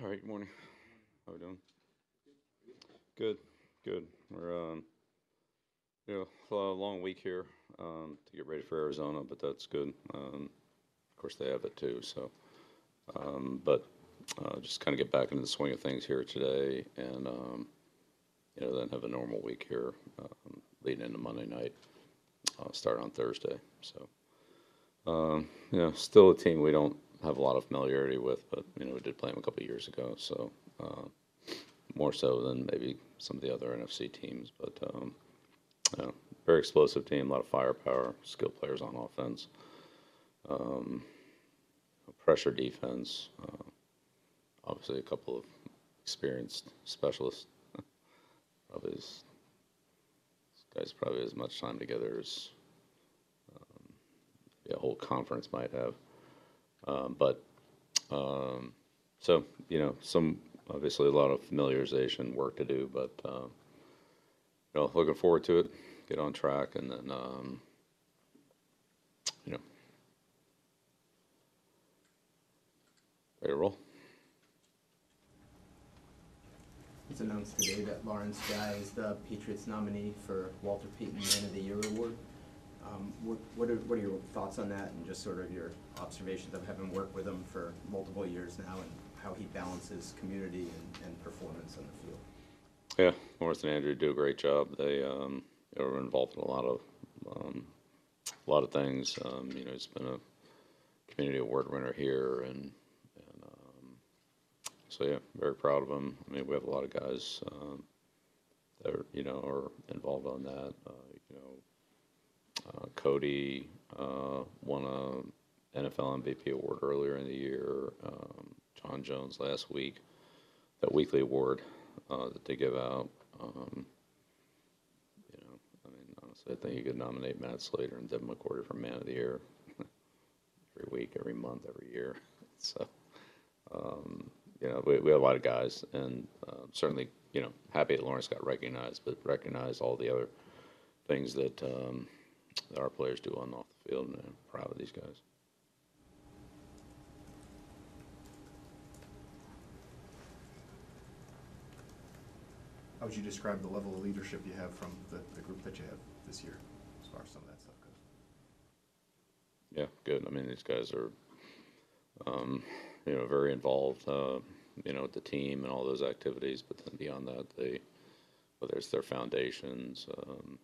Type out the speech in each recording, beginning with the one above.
All right, good morning. How we doing? Good, good. We're, um, you know, a long week here, um, to get ready for Arizona, but that's good. Um, of course, they have it too, so. Um, but, uh, just kind of get back into the swing of things here today and, um, you know, then have a normal week here, um, leading into Monday night, uh, start on Thursday, so. Um, you know, still a team we don't have a lot of familiarity with, but, you know, we did play them a couple years ago, so, uh, more so than maybe some of the other NFC teams, but, um, very explosive team, a lot of firepower, skilled players on offense. Um, pressure defense, uh, obviously a couple of experienced specialists. probably as, these guys probably as much time together as um, the whole conference might have. Um, but um, so you know, some obviously a lot of familiarization work to do, but um, you know, looking forward to it. Get on track, and then um, you know, ready to roll. It's announced today that Lawrence Guy is the Patriots nominee for Walter Payton Man of the Year award. Um, what, what are, what are your thoughts on that and just sort of your observations of having worked with him for multiple years now and how he balances community and, and performance on the field? Yeah, Morris and Andrew do a great job. They um, were involved in a lot of um, a lot of things. Um, you know, he's been a community award winner here, and and um, so yeah, very proud of him. I mean, we have a lot of guys um, that are, you know are involved on that. Uh, you know, uh, Cody uh, won a NFL MVP award earlier in the year. Um, John Jones last week, that weekly award uh, that they give out. Um, you know, I mean, honestly, I think you could nominate Matt Slater and Devin McCourty for Man of the Year every week, every month, every year. So, um, you know, we, we have a lot of guys, and uh, certainly, you know, happy that Lawrence got recognized, but recognize all the other things that, um, that our players do on and off the field, and I'm proud of these guys. How would you describe the level of leadership you have from the, the group that you have this year, as far as some of that stuff goes? Yeah, good. I mean, these guys are, um, you know, very involved, uh, you know, with the team and all those activities. But then beyond that, they, whether it's their foundations, um,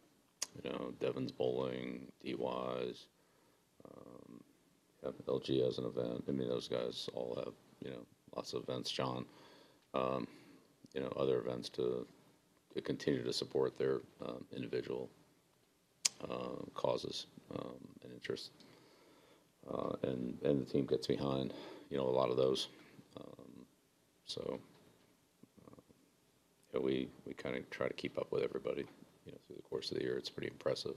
you know, Devin's Bowling, DY's, um, LG has an event. I mean, those guys all have, you know, lots of events. John, um, you know, other events to to continue to support their um, individual uh, causes um, and interests. Uh, and and the team gets behind, you know, a lot of those. Um, so uh, yeah, we we kind of try to keep up with everybody, you know, through the course of the year. It's pretty impressive,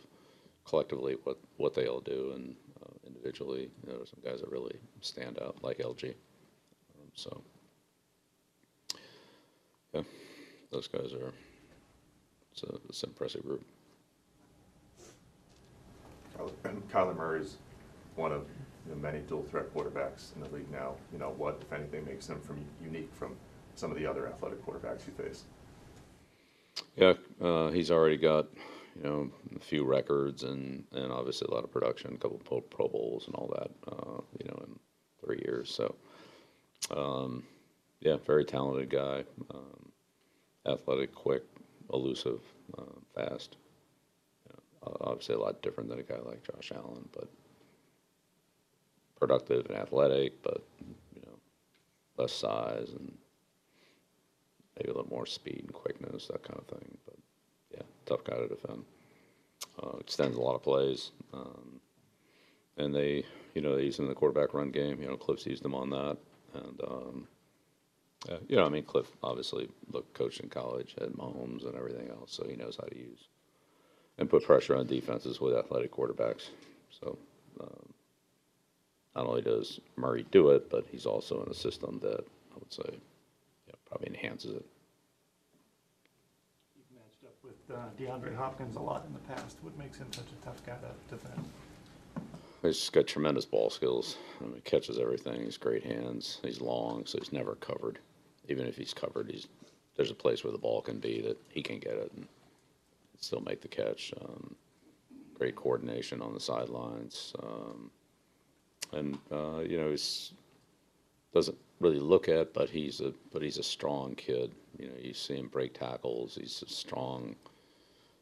collectively, what what they all do, and uh, individually, you know, there's some guys that really stand out, like LG. Um, so yeah, those guys are. It's, a, it's an impressive group. Kyler- Kyler Murray's one of you know, many dual threat quarterbacks in the league now. You know, what, if anything, makes him from unique from some of the other athletic quarterbacks you face? Yeah, uh, he's already got you know a few records and and obviously a lot of production, a couple pro, pro bowls and all that. Uh, you know, in three years. So, um, yeah, very talented guy, um, athletic, quick, elusive, uh, fast. Obviously a lot different than a guy like Josh Allen, but productive and athletic, but you know, less size and maybe a little more speed and quickness, that kind of thing. But tough guy to defend. Uh, extends a lot of plays, um, and they, you know, they use him in the quarterback run game. You know, Kliff's used him on that, and um, yeah, you know, I mean, Cliff obviously look coached in college, had Mahomes and everything else, so he knows how to use and put pressure on defenses with athletic quarterbacks. So. Um, not only does Murray do it, but he's also in a system that I would say yeah, probably enhances it. You've matched up with uh, DeAndre Hopkins a lot in the past. What makes him such a tough guy to defend? He's just got tremendous ball skills. I mean, he catches everything. He's great hands. He's long, so he's never covered. even if he's covered, he's, there's a place where the ball can be that he can get it and still make the catch. Um, great coordination on the sidelines. Um, and, uh, you know, he's, doesn't really look at, but he's a, but he's a strong kid. You know, you see him break tackles. He's a strong,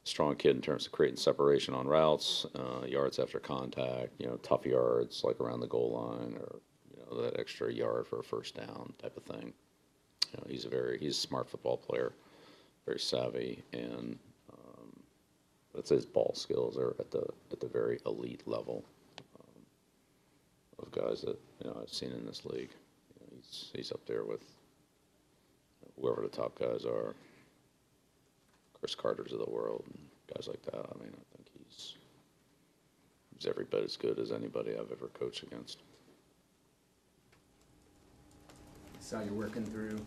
strong kid in terms of creating separation on routes, uh, yards after contact, you know, tough yards like around the goal line or, you know, that extra yard for a first down type of thing. You know, he's a very, he's a smart football player, very savvy, and um, let's say his ball skills are at the at the very elite level um, of guys that you know I've seen in this league. You know, he's he's up there with whoever the top guys are, Cris Carter's of the world, and guys like that. I mean, I think he's he's every bit as good as anybody I've ever coached against. Saw you're working through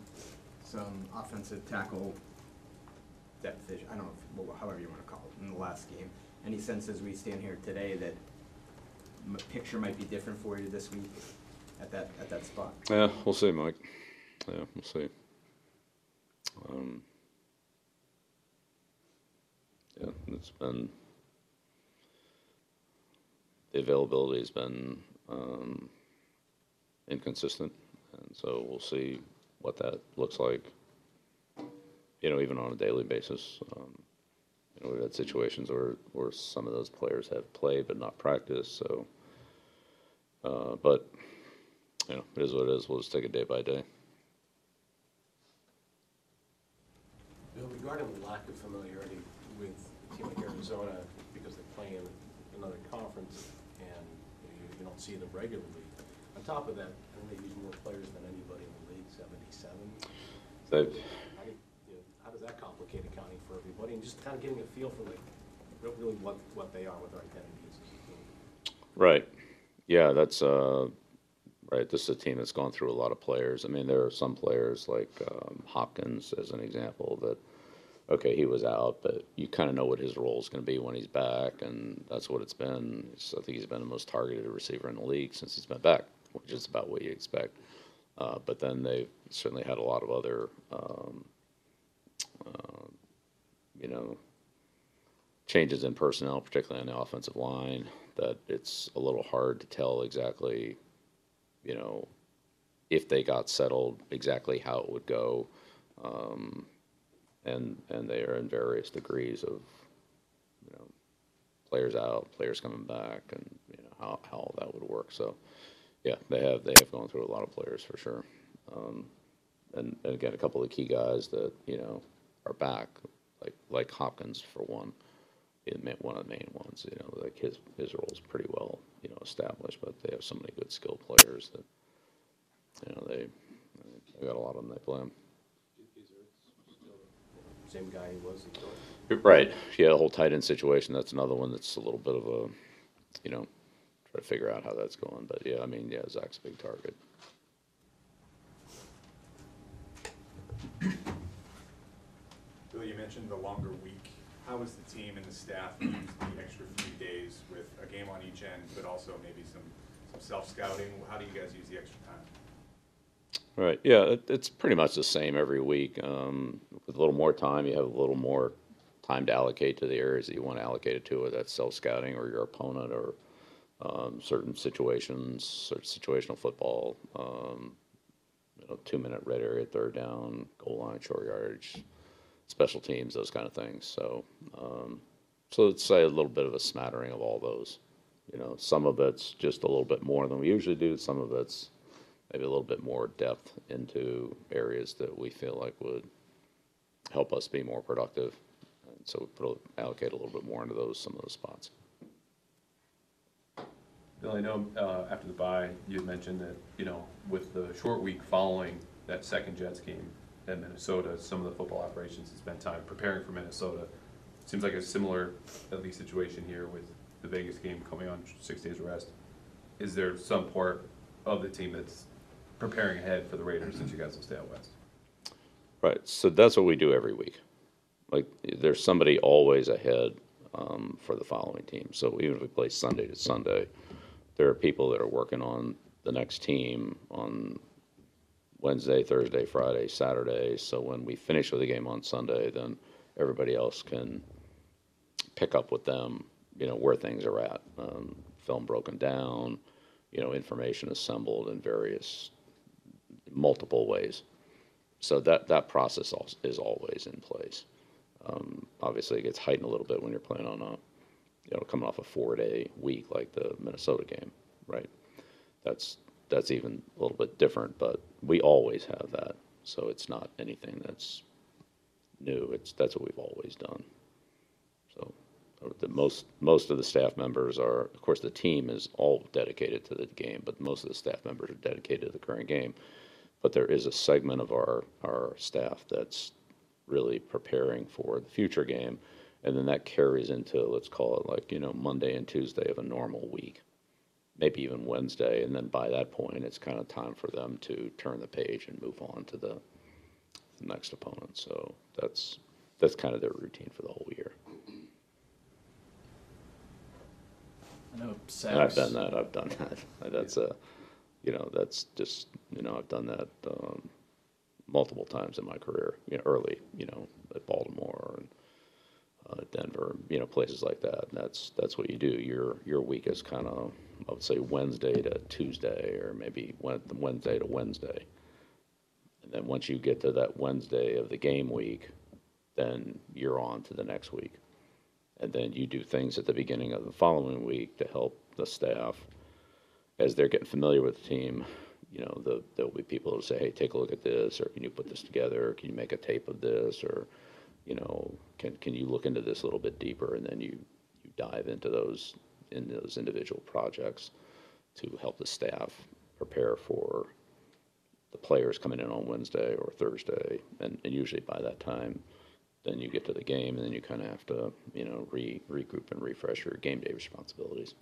some offensive tackle depth issue, I don't know, if- well, however you wanna call it, in the last game. Any sense as we stand here today that m- picture might be different for you this week at that, at that spot? Yeah, we'll see, Mike. Yeah, we'll see. Um, yeah, it's been the availability has been um, inconsistent, and so we'll see what that looks like. You know, even on a daily basis. Um, you know, we've had situations where where some of those players have played but not practiced. So, uh, but you know, it is what it is. We'll just take it day by day. Bill, regarding the lack of familiarity team like Arizona, because they play in another conference and you, you don't see them regularly. On top of that, I think they use more players than anybody in the league, seventy-seven. They've, How you- you know, How does that complicate accounting for everybody, and just kind of getting a feel for like, really what, what they are, what their identity is as a team? right. Yeah, that's uh, right. This is a team that's gone through a lot of players. I mean, there are some players like um, Hopkins, as an example, that okay, he was out, but you kind of know what his role is going to be when he's back, and that's what it's been. He's- I think he's been the most targeted receiver in the league since he's been back, which is about what you expect. Uh, but then they've certainly had a lot of other, um, uh, you know, changes in personnel, particularly on the offensive line, that it's a little hard to tell exactly, you know, if they got settled, exactly how it would go. Um, and, and they are in various degrees of, you know, players out, players coming back, and, you know, how, how all that would work. So, yeah, they have, they have gone through a lot of players for sure. Um, and, and again, a couple of the key guys that, you know, are back, like, like Hopkins for one one of the main ones. You know, like his his role is pretty well you know established, but they have so many good skill players that you know they they got a lot of them they play 'em. Is there still the same guy he was in Philly? Right. Yeah, the whole tight end situation. That's another one that's a little bit of a you know try to figure out how that's going. But yeah, I mean yeah, Zach's a big target. Bill, you mentioned the longer week. How has the team and the staff used the extra few days with a game on each end, but also maybe some, some self-scouting? How do you guys use the extra time? Right. Yeah, it, it's pretty much the same every week. Um, with a little more time, you have a little more time to allocate to the areas that you want to allocate it to, whether that's self scouting or your opponent or um, certain situations, of situational football. Um, you know, two minute red area, third down, goal line, short yardage, special teams, those kind of things. So, um, so let's say a little bit of a smattering of all those. You know, some of it's just a little bit more than we usually do. Some of it's maybe a little bit more depth into areas that we feel like would help us be more productive. And so we put, allocate a little bit more into those, some of those spots. Bill, I know uh, after the bye, you had mentioned that, you know, with the short week following that second Jets game at Minnesota, some of the football operations has spent time preparing for Minnesota. Seems like a similar, at least, situation here with the Vegas game coming on six days of rest. Is there some part of the team that's preparing ahead for the Raiders since you guys will stay out west? Right, so that's what we do every week. Like, there's somebody always ahead um, for the following team. So even if we play Sunday to Sunday, there are people that are working on the next team on, Wednesday, Thursday, Friday, Saturday. So when we finish with the game on Sunday, then everybody else can pick up with them, you know, where things are at. Um, film broken down, you know, information assembled in various, multiple ways. So that, that process is always in place. Um, obviously, it gets heightened a little bit when you're playing on a, you know, coming off a four-day week like the Minnesota game, right? That's, that's even a little bit different, but we always have that. So it's not anything that's new. It's, that's what we've always done. So the most, most of the staff members are, of course, the team is all dedicated to the game, but most of the staff members are dedicated to the current game. But there is a segment of our, our staff that's really preparing for the future game. And then that carries into, let's call it like, you know, Monday and Tuesday of a normal week, maybe even Wednesday. And then by that point, it's kind of time for them to turn the page and move on to the, the next opponent. So that's, that's kind of their routine for the whole year. I know I've done that, I've done that. That's a, you know, that's just, you know, I've done that, um, multiple times in my career, you know, early, you know, at Baltimore and, uh, Denver, you know, places like that. And that's, that's what you do. Your, your week is kind of, I would say Wednesday to Tuesday, or maybe Wednesday to Wednesday. And then once you get to that Wednesday of the game week, then you're on to the next week. And then you do things at the beginning of the following week to help the staff as they're getting familiar with the team. You know, the, there'll be people who say, hey, take a look at this, or can you put this together? Can you make a tape of this? Or, you know, can, can you look into this a little bit deeper? And then you, you dive into those, in those individual projects to help the staff prepare for the players coming in on Wednesday or Thursday. And, and usually by that time, then you get to the game and then you kind of have to, you know, re, regroup and refresh your game day responsibilities.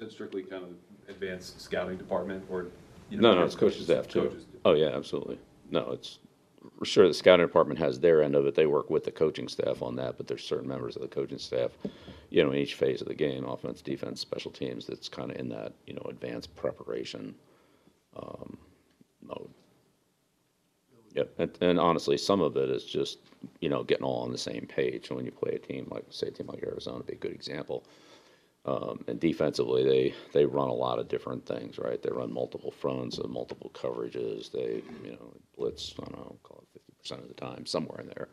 Is it strictly kind of advanced scouting department or? you know, No, no, it's coaches staff too. Coaches. Oh, yeah, absolutely. No, it's, for sure, the scouting department has their end of it. They work with the coaching staff on that, but there's certain members of the coaching staff, you know, in each phase of the game, offense, defense, special teams, that's kind of in that, you know, advanced preparation, um, mode. Yep, and, and honestly, some of it is just, you know, getting all on the same page. And when you play a team like, say, a team like Arizona, would be a good example. Um, and defensively, they, they run a lot of different things, right? They run multiple fronts and multiple coverages. They, you know, blitz, I don't know, call it fifty percent of the time, somewhere in there.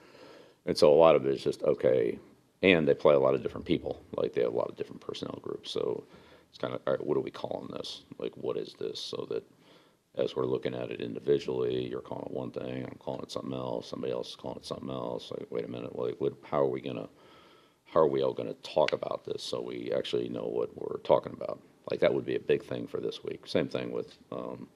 And so a lot of it is just, okay, and they play a lot of different people, like they have a lot of different personnel groups. So it's kind of, all right, what are we calling this? Like, what is this? So that as we're looking at it individually, you're calling it one thing, I'm calling it something else, somebody else is calling it something else. Like, wait a minute, like, what, how are we gonna, how are we all gonna talk about this so we actually know what we're talking about? Like, that would be a big thing for this week. Same thing with, um,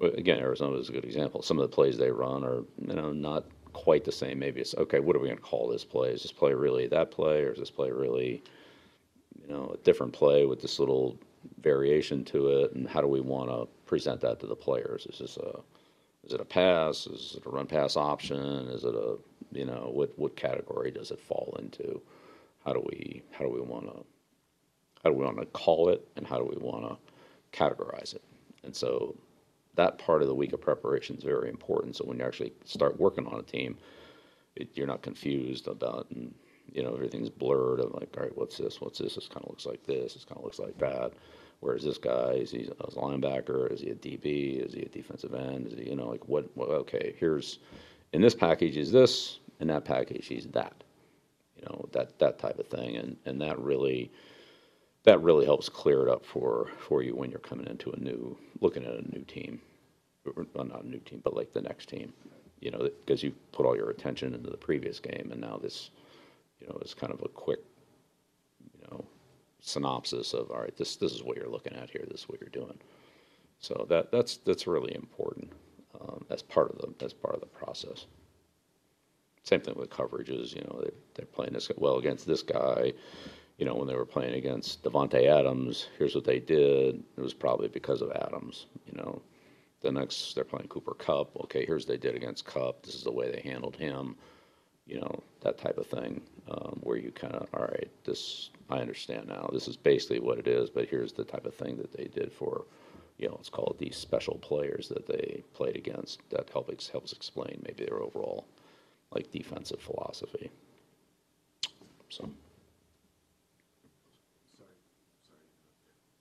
again, Arizona is a good example. Some of the plays they run are, you know, not quite the same. Maybe it's, okay, what are we gonna call this play? Is this play really that play, or is this play really, you know, a different play with this little variation to it, and how do we want to present that to the players? Is this a, is it a pass? Is it a run pass option? Is it a, you know, what, what category does it fall into? How do we, how do we want to, how do we want to call it, and how do we want to categorize it? And so that part of the week of preparation is very important. So when you actually start working on a team, it, you're not confused about, and, you know, everything's blurred. I'm like, all right, what's this? What's this? This kind of looks like this. This kind of looks like that. Where's this guy? Is he a linebacker? Is he a DB? Is he a defensive end? Is he, you know, like what? Well, okay, here's in this package is this, in that package he's that. You know, that that type of thing, and and that really that really helps clear it up for for you when you're coming into a new looking at a new team, well, not a new team, but like the next team. You know, because you put all your attention into the previous game, and now this, you know, is kind of a quick, you know, synopsis of all right, this this is what you're looking at here. This is what you're doing. So that that's that's really important um, as part of the as part of the process. Same thing with coverages. You know, they, they're playing this well against this guy. You know, when they were playing against Davante Adams, here's what they did. It was probably because of Adams. You know, the next they're playing Cooper Kupp. Okay, here's what they did against Kupp. This is the way they handled him. You know, that type of thing, um, where you kind of, all right, this I understand now. This is basically what it is, but here's the type of thing that they did for, you know, it's called call these special players that they played against. That helps helps explain maybe their overall like defensive philosophy. So.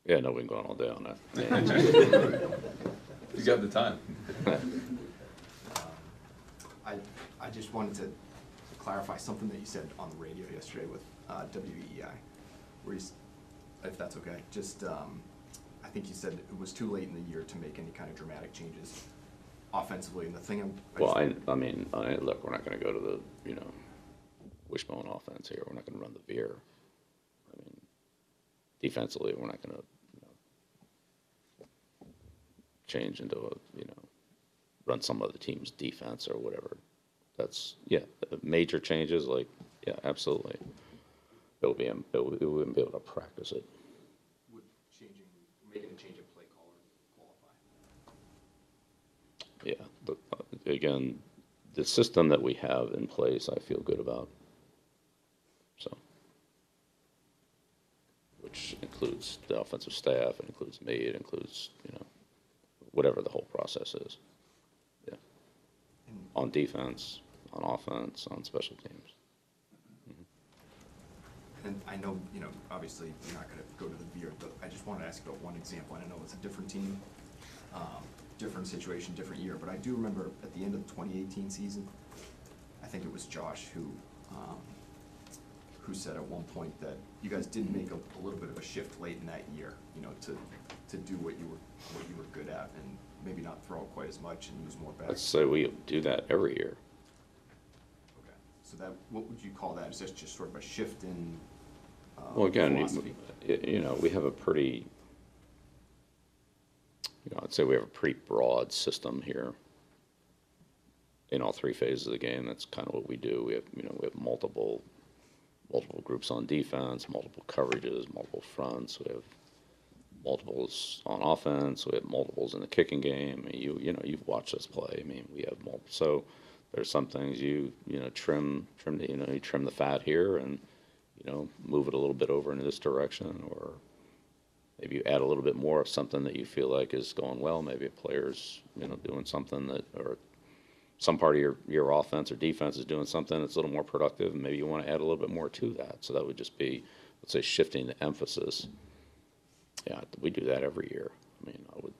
Yeah, no, we can go on all day on that. You got the time. I, I just wanted to clarify something that you said on the radio yesterday with uh, WEEI, where you, if that's okay, just, um, I think you said it was too late in the year to make any kind of dramatic changes offensively, and the thing I'm. I Well, just- I, I mean, I, look, we're not gonna go to the, you know, wishbone offense here. We're not gonna run the veer. I mean, defensively, we're not gonna, you know, change into a, you know, run some other team's defense or whatever. That's, yeah, major changes, like, yeah, absolutely. It'll be, it would- it wouldn't be able to practice it. Would changing, making a change of play caller qualify? Yeah, but, uh, again, the system that we have in place, I feel good about. So. Which includes the offensive staff, it includes me, it includes, you know, whatever the whole process is. Yeah. On defense, on offense, on special teams. And I know, you know, obviously, you're not gonna go to the veer, but I just wanted to ask about one example, I know it's a different team, um, different situation, different year, but I do remember at the end of the twenty eighteen season, I think it was Josh who, um, who said at one point that you guys did make a, a little bit of a shift late in that year, you know, to, to do what you were, what you were good at, and maybe not throw quite as much and use more I'd backs. say we do that every year. Okay, so that, what would you call that? Is that just sort of a shift in, uh, Well, again, philosophy? you, you know, we have a pretty, you know, I'd say we have a pretty broad system here. In all three phases of the game, that's kind of what we do. We have, you know, we have multiple, multiple groups on defense, multiple coverages, multiple fronts. We have multiples on offense. We have multiples in the kicking game. You, you know, you've watched us play. I mean, we have multiple. So there's some things you, you know, trim, trim the, you know, you trim the fat here and, you know, move it a little bit over into this direction, or maybe you add a little bit more of something that you feel like is going well. Maybe a player's, you know, doing something that, or some part of your, your offense or defense is doing something that's a little more productive, and maybe you want to add a little bit more to that. So that would just be, let's say, shifting the emphasis. Yeah, we do that every year. I mean, I would,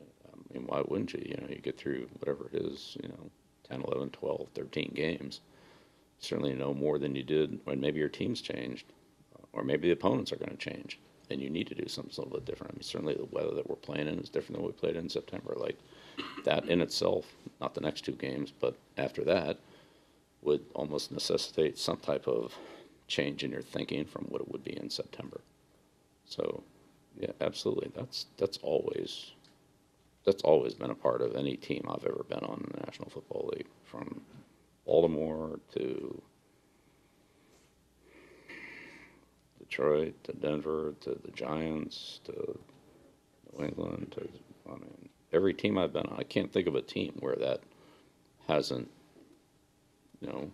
I mean, why wouldn't you? You know, you get through whatever it is, you know, 10, 11, 12, 13 games certainly know more than you did when maybe your team's changed, or maybe the opponents are going to change, and you need to do something a little bit different. I mean, certainly the weather that we're playing in is different than we played in September. Like that in itself, not the next two games, but after that, would almost necessitate some type of change in your thinking from what it would be in September. So, yeah, absolutely. That's that's always that's always been a part of any team I've ever been on in the National Football League, from Baltimore to Detroit to Denver to the Giants to New England to I mean every team I've been on. I can't think of a team where that hasn't you know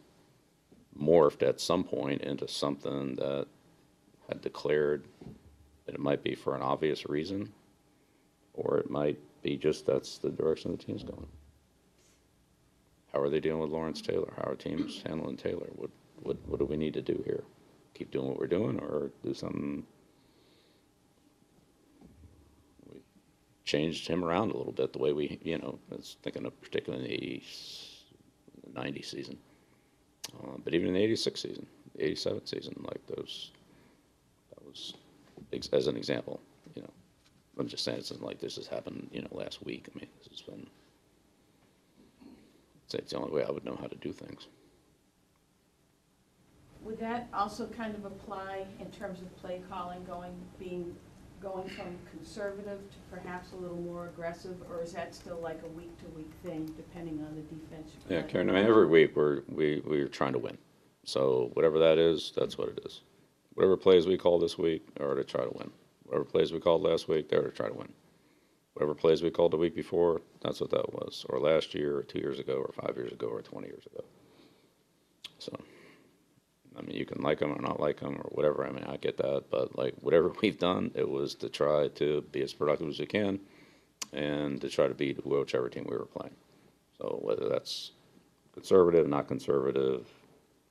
morphed at some point into something that had declared that it might be for an obvious reason or it might be just that's the direction the team's going. How are they dealing with Lawrence Taylor? How are teams handling Taylor? What what what do we need to do here? Keep doing what we're doing, or do something? We changed him around a little bit the way we, you know, I was thinking of particularly in the 80s, 90 season, uh, but even in the 86 season, the 87 season, like those, that was as an example, you know. I'm just saying it's like this has happened, you know, last week. I mean, this has been. It's the only way I would know how to do things. Would that also kind of apply in terms of play calling, going, being, going from conservative to perhaps a little more aggressive? Or is that still like a week-to-week thing, depending on the defense? you Yeah? Karen. I mean, every week we're we we're trying to win. So whatever that is, that's what it is. Whatever plays we call this week are to try to win. Whatever plays we called last week, they're to try to win. Whatever plays we called the week before, that's what that was. Or last year, or two years ago, or five years ago, or twenty years ago. So, I mean, you can like them or not like them or whatever, I mean, I get that, but like, whatever we've done, it was to try to be as productive as we can and to try to beat whichever team we were playing. So whether that's conservative, not conservative,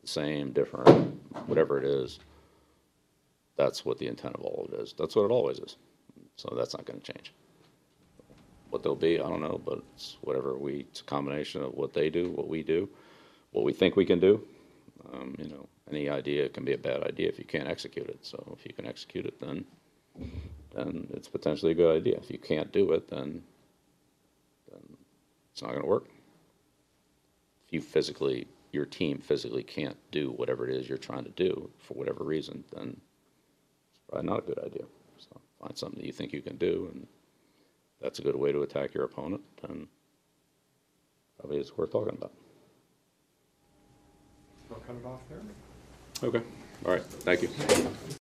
same, different, whatever it is, that's what the intent of all of it is. That's what it always is. So that's not gonna change. What they'll be, I don't know, but it's whatever we, it's a combination of what they do, what we do, what we think we can do. Um, you know, any idea can be a bad idea if you can't execute it. So if you can execute it, then, then it's potentially a good idea. If you can't do it, then, then it's not gonna work. If you physically, your team physically can't do whatever it is you're trying to do for whatever reason, then it's probably not a good idea. So find something that you think you can do, and that's a good way to attack your opponent, then probably it's worth talking about. I'll cut it off there. Okay, all right, thank you.